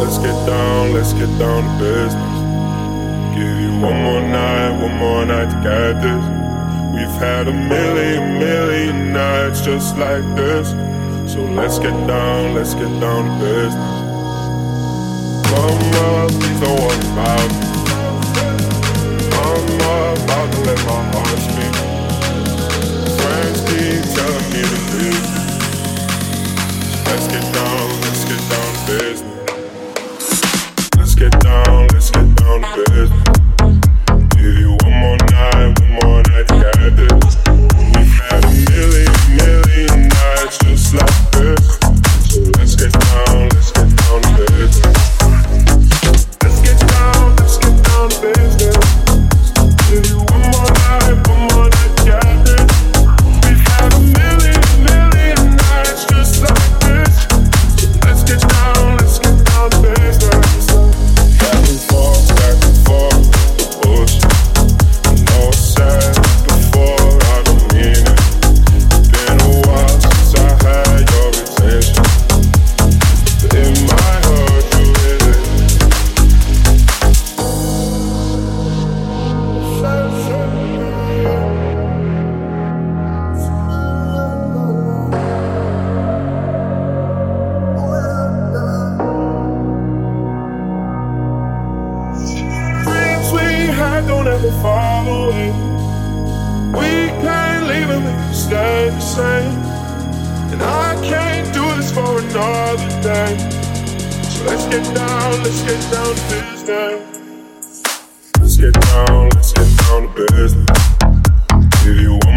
Let's get down, let's get down to business. Give you one more night, one more night to get this. We've had a million, million nights just like this. So let's get down, let's get down to business. Mama, please don't worry about me. I'm about to let my heart don't ever fall away. We can't leave them if we stay the same. And I can't do this for another day. So let's get down, let's get down to business. Let's get down, let's get down to business. Give you one